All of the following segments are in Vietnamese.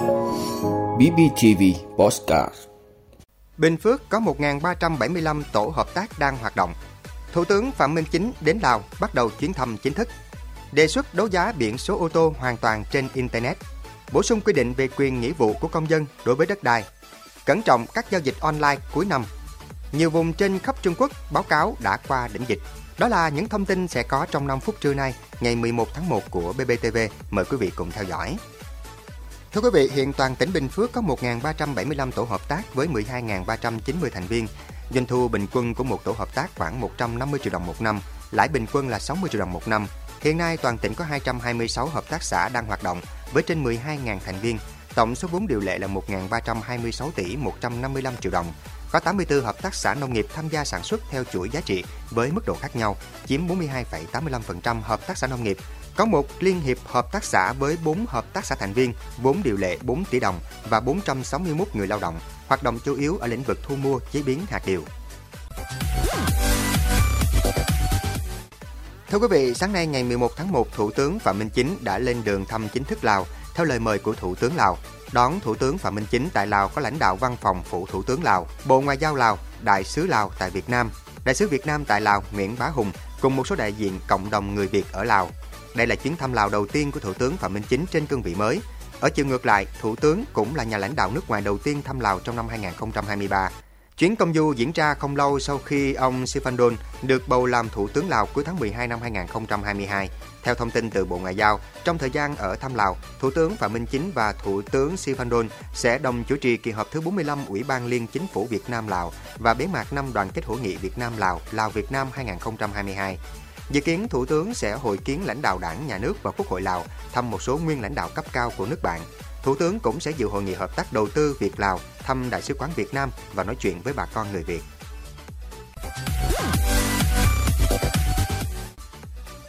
BBTV Postcard Bình Phước có 1.375 tổ hợp tác đang hoạt động. Thủ tướng Phạm Minh Chính đến Lào bắt đầu chuyến thăm chính thức. Đề xuất đấu giá biển số ô tô hoàn toàn trên Internet. Bổ sung quy định về quyền nghĩa vụ của công dân đối với đất đai. Cẩn trọng các giao dịch online cuối năm. Nhiều vùng trên khắp Trung Quốc báo cáo đã qua đỉnh dịch. Đó là những thông tin sẽ có trong 5 phút trưa nay, ngày 11 tháng 1 của BBTV. Mời quý vị cùng theo dõi. Thưa quý vị, hiện toàn tỉnh Bình Phước có 1.375 tổ hợp tác với 12.390 thành viên. Doanh thu bình quân của một tổ hợp tác khoảng 150 triệu đồng một năm, lãi bình quân là 60 triệu đồng một năm. Hiện nay toàn tỉnh có 226 hợp tác xã đang hoạt động với trên 12.000 thành viên. Tổng số vốn điều lệ là 1.326 tỷ 155 triệu đồng. Có 84 hợp tác xã nông nghiệp tham gia sản xuất theo chuỗi giá trị với mức độ khác nhau, chiếm 42,85% hợp tác xã nông nghiệp. Có một liên hiệp hợp tác xã với 4 hợp tác xã thành viên, vốn điều lệ 4 tỷ đồng và 461 người lao động, hoạt động chủ yếu ở lĩnh vực thu mua, chế biến hạt điều. Thưa quý vị, sáng nay ngày 11 tháng 1, Thủ tướng Phạm Minh Chính đã lên đường thăm chính thức Lào theo lời mời của Thủ tướng Lào. Đón Thủ tướng Phạm Minh Chính tại Lào có lãnh đạo Văn phòng Phụ Thủ tướng Lào, Bộ Ngoại giao Lào, Đại sứ Lào tại Việt Nam, Đại sứ Việt Nam tại Lào Nguyễn Bá Hùng cùng một số đại diện cộng đồng người Việt ở Lào. Đây là chuyến thăm Lào đầu tiên của Thủ tướng Phạm Minh Chính trên cương vị mới. Ở chiều ngược lại, Thủ tướng cũng là nhà lãnh đạo nước ngoài đầu tiên thăm Lào trong năm 2023. Chuyến công du diễn ra không lâu sau khi ông Sifandon được bầu làm Thủ tướng Lào cuối tháng 12 năm 2022. Theo thông tin từ Bộ Ngoại giao, trong thời gian ở thăm Lào, Thủ tướng Phạm Minh Chính và Thủ tướng Sifandon sẽ đồng chủ trì kỳ họp thứ 45 Ủy ban Liên Chính phủ Việt Nam Lào và bế mạc năm đoàn kết hữu nghị Việt Nam Lào Lào Việt Nam 2022. Dự kiến Thủ tướng sẽ hội kiến lãnh đạo đảng, nhà nước và Quốc hội Lào, thăm một số nguyên lãnh đạo cấp cao của nước bạn. Thủ tướng cũng sẽ dự hội nghị hợp tác đầu tư Việt Lào, thăm Đại sứ quán Việt Nam và nói chuyện với bà con người Việt.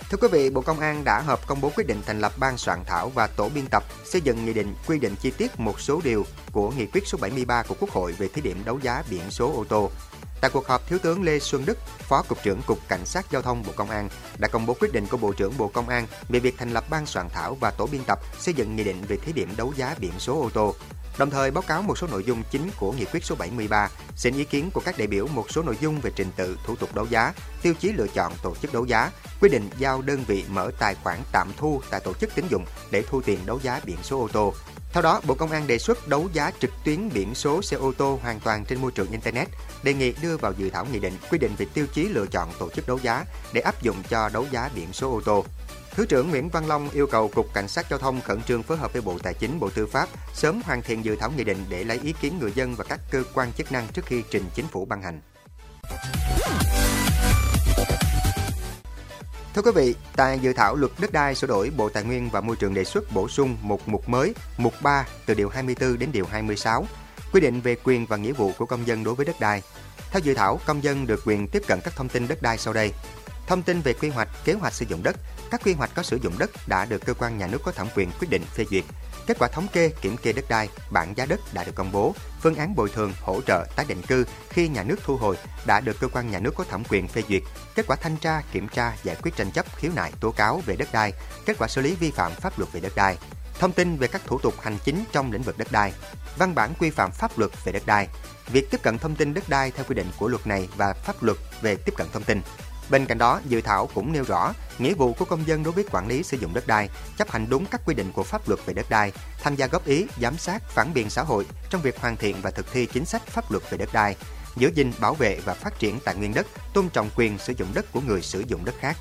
Thưa quý vị, Bộ Công an đã hợp công bố quyết định thành lập ban soạn thảo và tổ biên tập xây dựng nghị định quy định chi tiết một số điều của nghị quyết số 73 của Quốc hội về thí điểm đấu giá biển số ô tô. Tại cuộc họp, Thiếu tướng Lê Xuân Đức, Phó Cục trưởng Cục Cảnh sát Giao thông Bộ Công an đã công bố quyết định của Bộ trưởng Bộ Công an về việc thành lập ban soạn thảo và tổ biên tập xây dựng nghị định về thí điểm đấu giá biển số ô tô. Đồng thời báo cáo một số nội dung chính của nghị quyết số 73, xin ý kiến của các đại biểu một số nội dung về trình tự thủ tục đấu giá, tiêu chí lựa chọn tổ chức đấu giá, quy định giao đơn vị mở tài khoản tạm thu tại tổ chức tín dụng để thu tiền đấu giá biển số ô tô. Theo đó, Bộ Công an đề xuất đấu giá trực tuyến biển số xe ô tô hoàn toàn trên môi trường Internet, đề nghị đưa vào dự thảo nghị định quy định về tiêu chí lựa chọn tổ chức đấu giá để áp dụng cho đấu giá biển số ô tô. Thứ trưởng Nguyễn Văn Long yêu cầu Cục Cảnh sát Giao thông khẩn trương phối hợp với Bộ Tài chính, Bộ Tư pháp sớm hoàn thiện dự thảo nghị định để lấy ý kiến người dân và các cơ quan chức năng trước khi trình chính phủ ban hành. Thưa quý vị, tại dự thảo luật đất đai sửa đổi, Bộ Tài nguyên và Môi trường đề xuất bổ sung một mục mới, mục 3 từ điều 24 đến điều 26, quy định về quyền và nghĩa vụ của công dân đối với đất đai. Theo dự thảo, công dân được quyền tiếp cận các thông tin đất đai sau đây. Thông tin về quy hoạch, kế hoạch sử dụng đất, các quy hoạch có sử dụng đất đã được cơ quan nhà nước có thẩm quyền quyết định phê duyệt. Kết quả thống kê, kiểm kê đất đai, bảng giá đất đã được công bố, phương án bồi thường, hỗ trợ tái định cư khi nhà nước thu hồi đã được cơ quan nhà nước có thẩm quyền phê duyệt. Kết quả thanh tra, kiểm tra, giải quyết tranh chấp, khiếu nại, tố cáo về đất đai, kết quả xử lý vi phạm pháp luật về đất đai. Thông tin về các thủ tục hành chính trong lĩnh vực đất đai, văn bản quy phạm pháp luật về đất đai, việc tiếp cận thông tin đất đai theo quy định của luật này và pháp luật về tiếp cận thông tin. Bên cạnh đó, dự thảo cũng nêu rõ nghĩa vụ của công dân đối với quản lý sử dụng đất đai, chấp hành đúng các quy định của pháp luật về đất đai, tham gia góp ý, giám sát, phản biện xã hội trong việc hoàn thiện và thực thi chính sách pháp luật về đất đai, giữ gìn, bảo vệ và phát triển tài nguyên đất, tôn trọng quyền sử dụng đất của người sử dụng đất khác.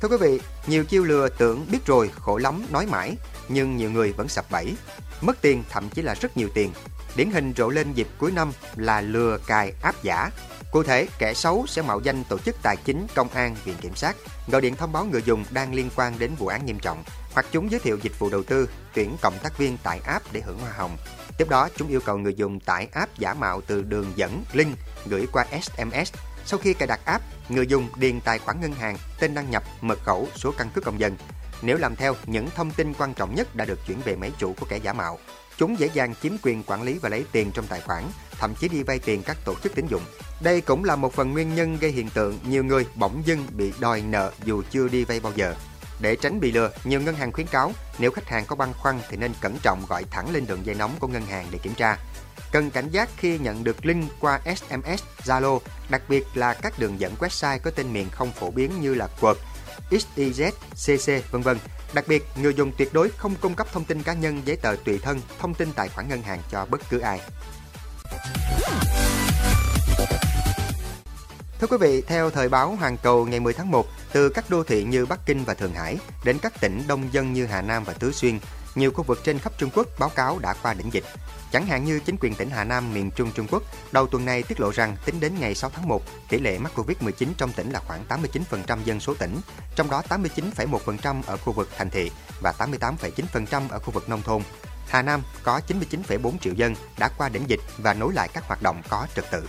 Thưa quý vị, nhiều chiêu lừa tưởng biết rồi khổ lắm nói mãi, nhưng nhiều người vẫn sập bẫy. Mất tiền thậm chí là rất nhiều tiền Điển hình rộ lên dịp cuối năm là lừa cài áp giả. Cụ thể, kẻ xấu sẽ mạo danh tổ chức tài chính, công an, viện kiểm sát, gọi điện thông báo người dùng đang liên quan đến vụ án nghiêm trọng, hoặc chúng giới thiệu dịch vụ đầu tư, tuyển cộng tác viên tại app để hưởng hoa hồng. Tiếp đó, chúng yêu cầu người dùng tải app giả mạo từ đường dẫn, link gửi qua SMS. Sau khi cài đặt app, người dùng điền tài khoản ngân hàng, tên đăng nhập, mật khẩu, số căn cước công dân. Nếu làm theo, những thông tin quan trọng nhất đã được chuyển về máy chủ của kẻ giả mạo. Chúng dễ dàng chiếm quyền quản lý và lấy tiền trong tài khoản, thậm chí đi vay tiền các tổ chức tín dụng. Đây cũng là một phần nguyên nhân gây hiện tượng nhiều người bỗng dưng bị đòi nợ dù chưa đi vay bao giờ. Để tránh bị lừa, nhiều ngân hàng khuyến cáo nếu khách hàng có băn khoăn thì nên cẩn trọng gọi thẳng lên đường dây nóng của ngân hàng để kiểm tra. Cần cảnh giác khi nhận được link qua SMS, Zalo, đặc biệt là các đường dẫn website có tên miền không phổ biến như là Quật, XYZ, CC, vân vân. Đặc biệt, người dùng tuyệt đối không cung cấp thông tin cá nhân, giấy tờ tùy thân, thông tin tài khoản ngân hàng cho bất cứ ai. Thưa quý vị, theo thời báo Hoàn Cầu ngày 10 tháng 1, từ các đô thị như Bắc Kinh và Thượng Hải đến các tỉnh đông dân như Hà Nam và Tứ Xuyên, nhiều khu vực trên khắp Trung Quốc báo cáo đã qua đỉnh dịch. Chẳng hạn như chính quyền tỉnh Hà Nam miền Trung Trung Quốc đầu tuần này tiết lộ rằng tính đến ngày 6 tháng 1, tỷ lệ mắc Covid-19 trong tỉnh là khoảng 89% dân số tỉnh, trong đó 89,1% ở khu vực thành thị và 88,9% ở khu vực nông thôn. Hà Nam có 99,4 triệu dân đã qua đỉnh dịch và nối lại các hoạt động có trật tự.